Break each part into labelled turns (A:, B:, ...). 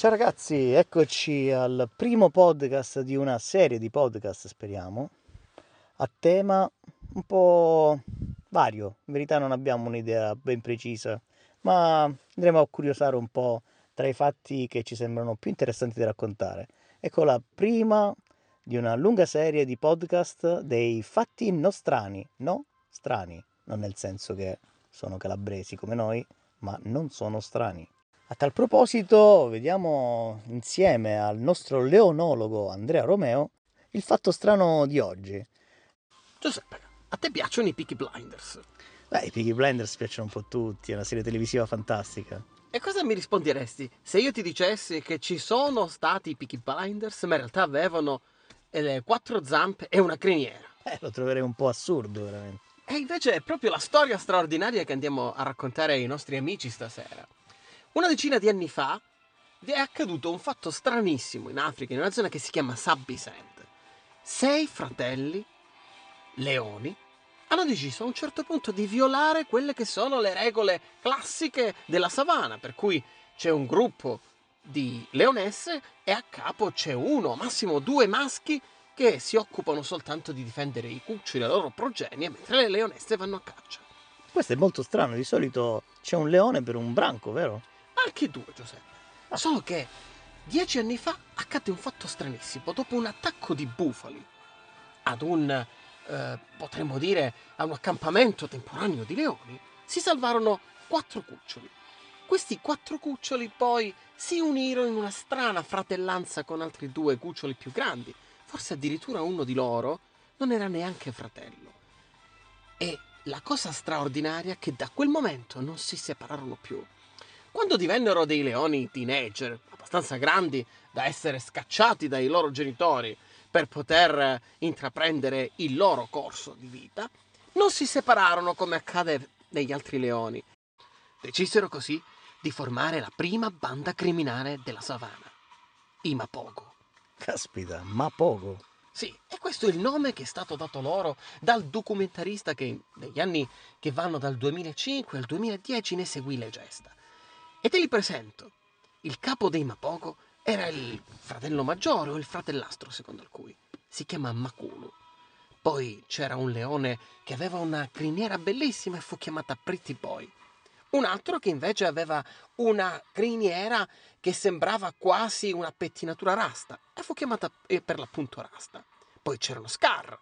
A: Ciao ragazzi, eccoci al primo podcast di una serie di podcast, speriamo, a tema un po' vario. In verità non abbiamo un'idea ben precisa, ma andremo a curiosare un po' tra i fatti che ci sembrano più interessanti da raccontare. Ecco la prima di una lunga serie di podcast dei fatti nostrani, no strani, non nel senso che sono calabresi come noi, ma non sono strani. A tal proposito, vediamo insieme al nostro leonologo Andrea Romeo il fatto strano di oggi.
B: Giuseppe, a te piacciono i Peaky Blinders?
A: Beh, i Peaky Blinders piacciono un po' tutti, è una serie televisiva fantastica.
B: E cosa mi risponderesti se io ti dicessi che ci sono stati i Peaky Blinders, ma in realtà avevano eh, quattro zampe e una criniera?
A: Eh, lo troverei un po' assurdo, veramente.
B: E invece è proprio la storia straordinaria che andiamo a raccontare ai nostri amici stasera. Una decina di anni fa è accaduto un fatto stranissimo in Africa, in una zona che si chiama Sabbisent. Sei fratelli leoni hanno deciso a un certo punto di violare quelle che sono le regole classiche della savana, per cui c'è un gruppo di leonesse e a capo c'è uno, massimo due maschi che si occupano soltanto di difendere i cuccioli la loro progenie, mentre le leonesse vanno a caccia.
A: Questo è molto strano, di solito c'è un leone per un branco, vero?
B: Anche due, Giuseppe. Solo che dieci anni fa accadde un fatto stranissimo. Dopo un attacco di bufali ad un, eh, potremmo dire, a un accampamento temporaneo di leoni, si salvarono quattro cuccioli. Questi quattro cuccioli poi si unirono in una strana fratellanza con altri due cuccioli più grandi. Forse addirittura uno di loro non era neanche fratello. E la cosa straordinaria è che da quel momento non si separarono più. Quando divennero dei leoni teenager, abbastanza grandi da essere scacciati dai loro genitori per poter intraprendere il loro corso di vita, non si separarono come accade negli altri leoni. Decisero così di formare la prima banda criminale della savana, i Mapogo.
A: Caspita, Mapogo.
B: Sì, e questo è il nome che è stato dato loro dal documentarista che negli anni che vanno dal 2005 al 2010 ne seguì le gesta. E te li presento. Il capo dei Mapogo era il fratello maggiore o il fratellastro, secondo alcuni. Si chiama Makulu. Poi c'era un leone che aveva una criniera bellissima e fu chiamata Pretty Boy. Un altro che invece aveva una criniera che sembrava quasi una pettinatura rasta e fu chiamata eh, per l'appunto rasta. Poi c'erano Scar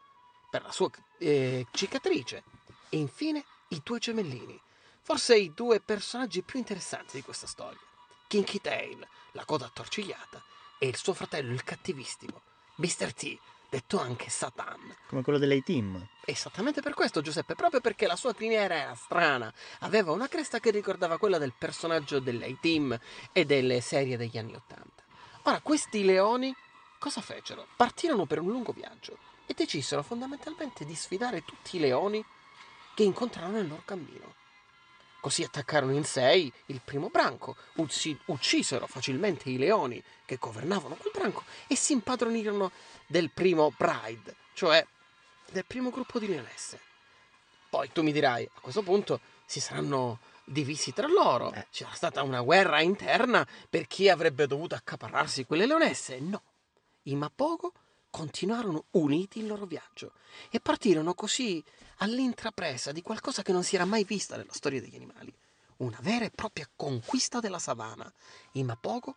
B: per la sua eh, cicatrice e infine i due gemellini, forse i due personaggi più interessanti di questa storia. Kinky Tail, la coda attorcigliata, e il suo fratello, il cattivissimo, Mr. T, detto anche Satan.
A: Come quello dell'A-Team.
B: Esattamente per questo, Giuseppe, proprio perché la sua criniera era strana, aveva una cresta che ricordava quella del personaggio dell'A-Team e delle serie degli anni Ottanta. Ora, questi leoni cosa fecero? Partirono per un lungo viaggio e decisero fondamentalmente di sfidare tutti i leoni che incontrarono nel loro cammino. Così attaccarono in sei il primo branco, uccisero facilmente i leoni che governavano quel branco e si impadronirono del primo Pride, cioè del primo gruppo di leonesse. Poi tu mi dirai, a questo punto si saranno divisi tra loro, eh. c'era stata una guerra interna per chi avrebbe dovuto accaparrarsi quelle leonesse. No, i Mapogo continuarono uniti il loro viaggio e partirono così all'intrapresa di qualcosa che non si era mai vista nella storia degli animali, una vera e propria conquista della savana. I Mapogo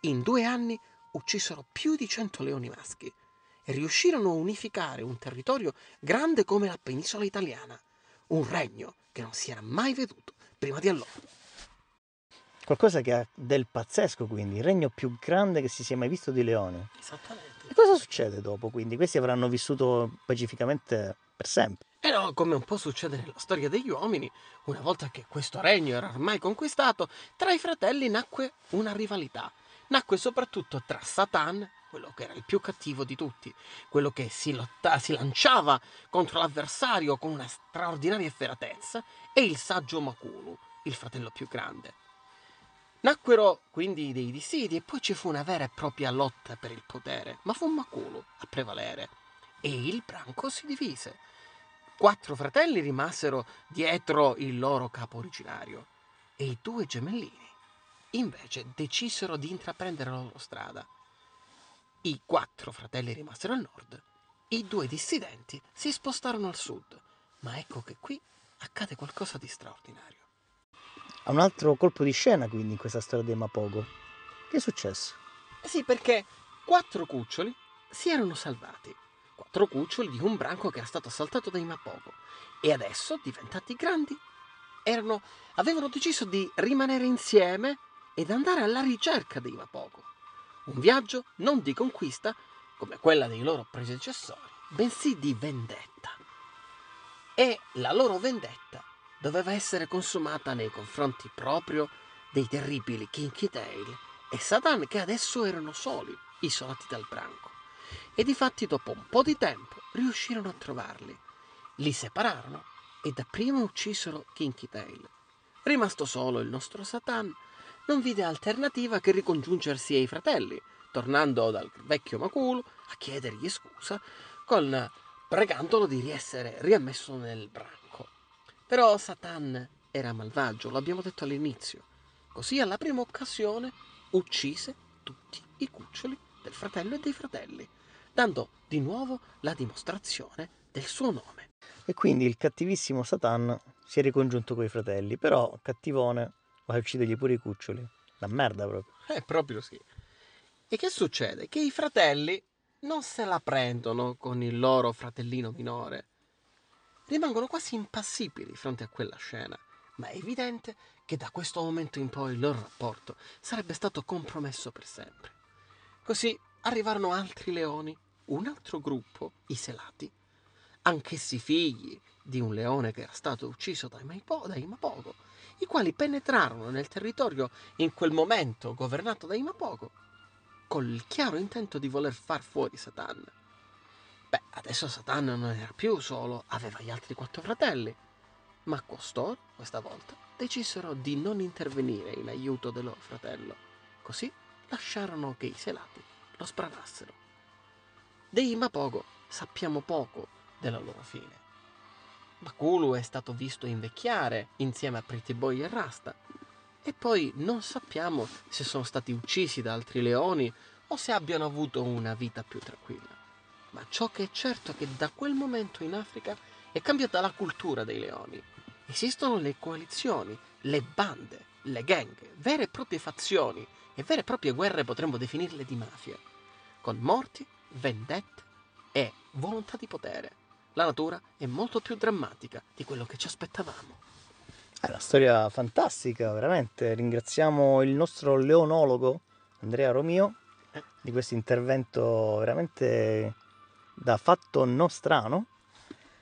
B: in due anni uccisero più di cento leoni maschi e riuscirono a unificare un territorio grande come la penisola italiana, un regno che non si era mai veduto prima di allora.
A: Qualcosa che ha del pazzesco, quindi, il regno più grande che si sia mai visto di leone.
B: Esattamente.
A: E cosa succede dopo, quindi? Questi avranno vissuto pacificamente per sempre.
B: E no, come un po' succede nella storia degli uomini, una volta che questo regno era ormai conquistato, tra i fratelli nacque una rivalità. Nacque soprattutto tra Satan, quello che era il più cattivo di tutti, quello che si, lotta, si lanciava contro l'avversario con una straordinaria efferatezza, e il saggio Makulu, il fratello più grande. Nacquero quindi dei dissidi e poi ci fu una vera e propria lotta per il potere, ma fu Makulu a prevalere e il branco si divise. Quattro fratelli rimasero dietro il loro capo originario e i due gemellini invece decisero di intraprendere la loro strada. I quattro fratelli rimasero al nord, i due dissidenti si spostarono al sud, ma ecco che qui accade qualcosa di straordinario.
A: Ha un altro colpo di scena quindi in questa storia dei Mapogo. Che è successo?
B: Sì, perché quattro cuccioli si erano salvati. Quattro cuccioli di un branco che era stato assaltato dai Mapogo. E adesso, diventati grandi, erano, avevano deciso di rimanere insieme ed andare alla ricerca dei Mapogo. Un viaggio non di conquista, come quella dei loro predecessori, bensì di vendetta. E la loro vendetta doveva essere consumata nei confronti proprio dei terribili Kinky Tail e Satan che adesso erano soli, isolati dal branco. E difatti dopo un po' di tempo riuscirono a trovarli. Li separarono e dapprima uccisero Kinky Tail. Rimasto solo il nostro Satan, non vide alternativa che ricongiungersi ai fratelli, tornando dal vecchio Maculo a chiedergli scusa, con pregandolo di riessere riammesso nel branco. Però Satan era malvagio, l'abbiamo detto all'inizio. Così alla prima occasione uccise tutti i cuccioli del fratello e dei fratelli, dando di nuovo la dimostrazione del suo nome.
A: E quindi il cattivissimo Satan si è ricongiunto con i fratelli, però cattivone va a uccidergli pure i cuccioli. La merda proprio.
B: Eh, proprio sì. E che succede? Che i fratelli non se la prendono con il loro fratellino minore. Rimangono quasi impassibili fronte a quella scena, ma è evidente che da questo momento in poi il loro rapporto sarebbe stato compromesso per sempre. Così arrivarono altri leoni, un altro gruppo, i Selati, anch'essi figli di un leone che era stato ucciso dai, Maipo, dai Mapogo, i quali penetrarono nel territorio in quel momento governato dai Mapogo, col chiaro intento di voler far fuori Satan. Beh, adesso Satan non era più solo, aveva gli altri quattro fratelli, ma costoro, questa volta, decisero di non intervenire in aiuto del loro fratello. Così lasciarono che i Selati lo spranassero. Dei Mapogo sappiamo poco della loro fine. Bakulu è stato visto invecchiare insieme a Pretty Boy e Rasta, e poi non sappiamo se sono stati uccisi da altri leoni o se abbiano avuto una vita più tranquilla. Ma ciò che è certo è che da quel momento in Africa è cambiata la cultura dei leoni. Esistono le coalizioni, le bande, le gang, vere e proprie fazioni e vere e proprie guerre potremmo definirle di mafia, con morti, vendette e volontà di potere la natura è molto più drammatica di quello che ci aspettavamo.
A: È una storia fantastica, veramente. Ringraziamo il nostro leonologo Andrea Romio
B: Eh.
A: di questo intervento veramente da fatto nostrano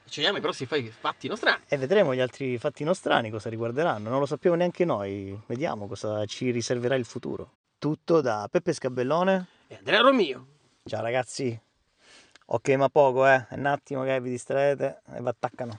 B: Scegliamo i prossimi fatti nostrani.
A: e vedremo gli altri fatti nostrani cosa riguarderanno. Non lo sappiamo neanche noi, vediamo cosa ci riserverà il futuro. Tutto da Peppe Scabellone.
B: E Andrea Romio.
A: Ciao ragazzi. Ok, ma poco, eh. È un attimo che vi distraete e vi attaccano.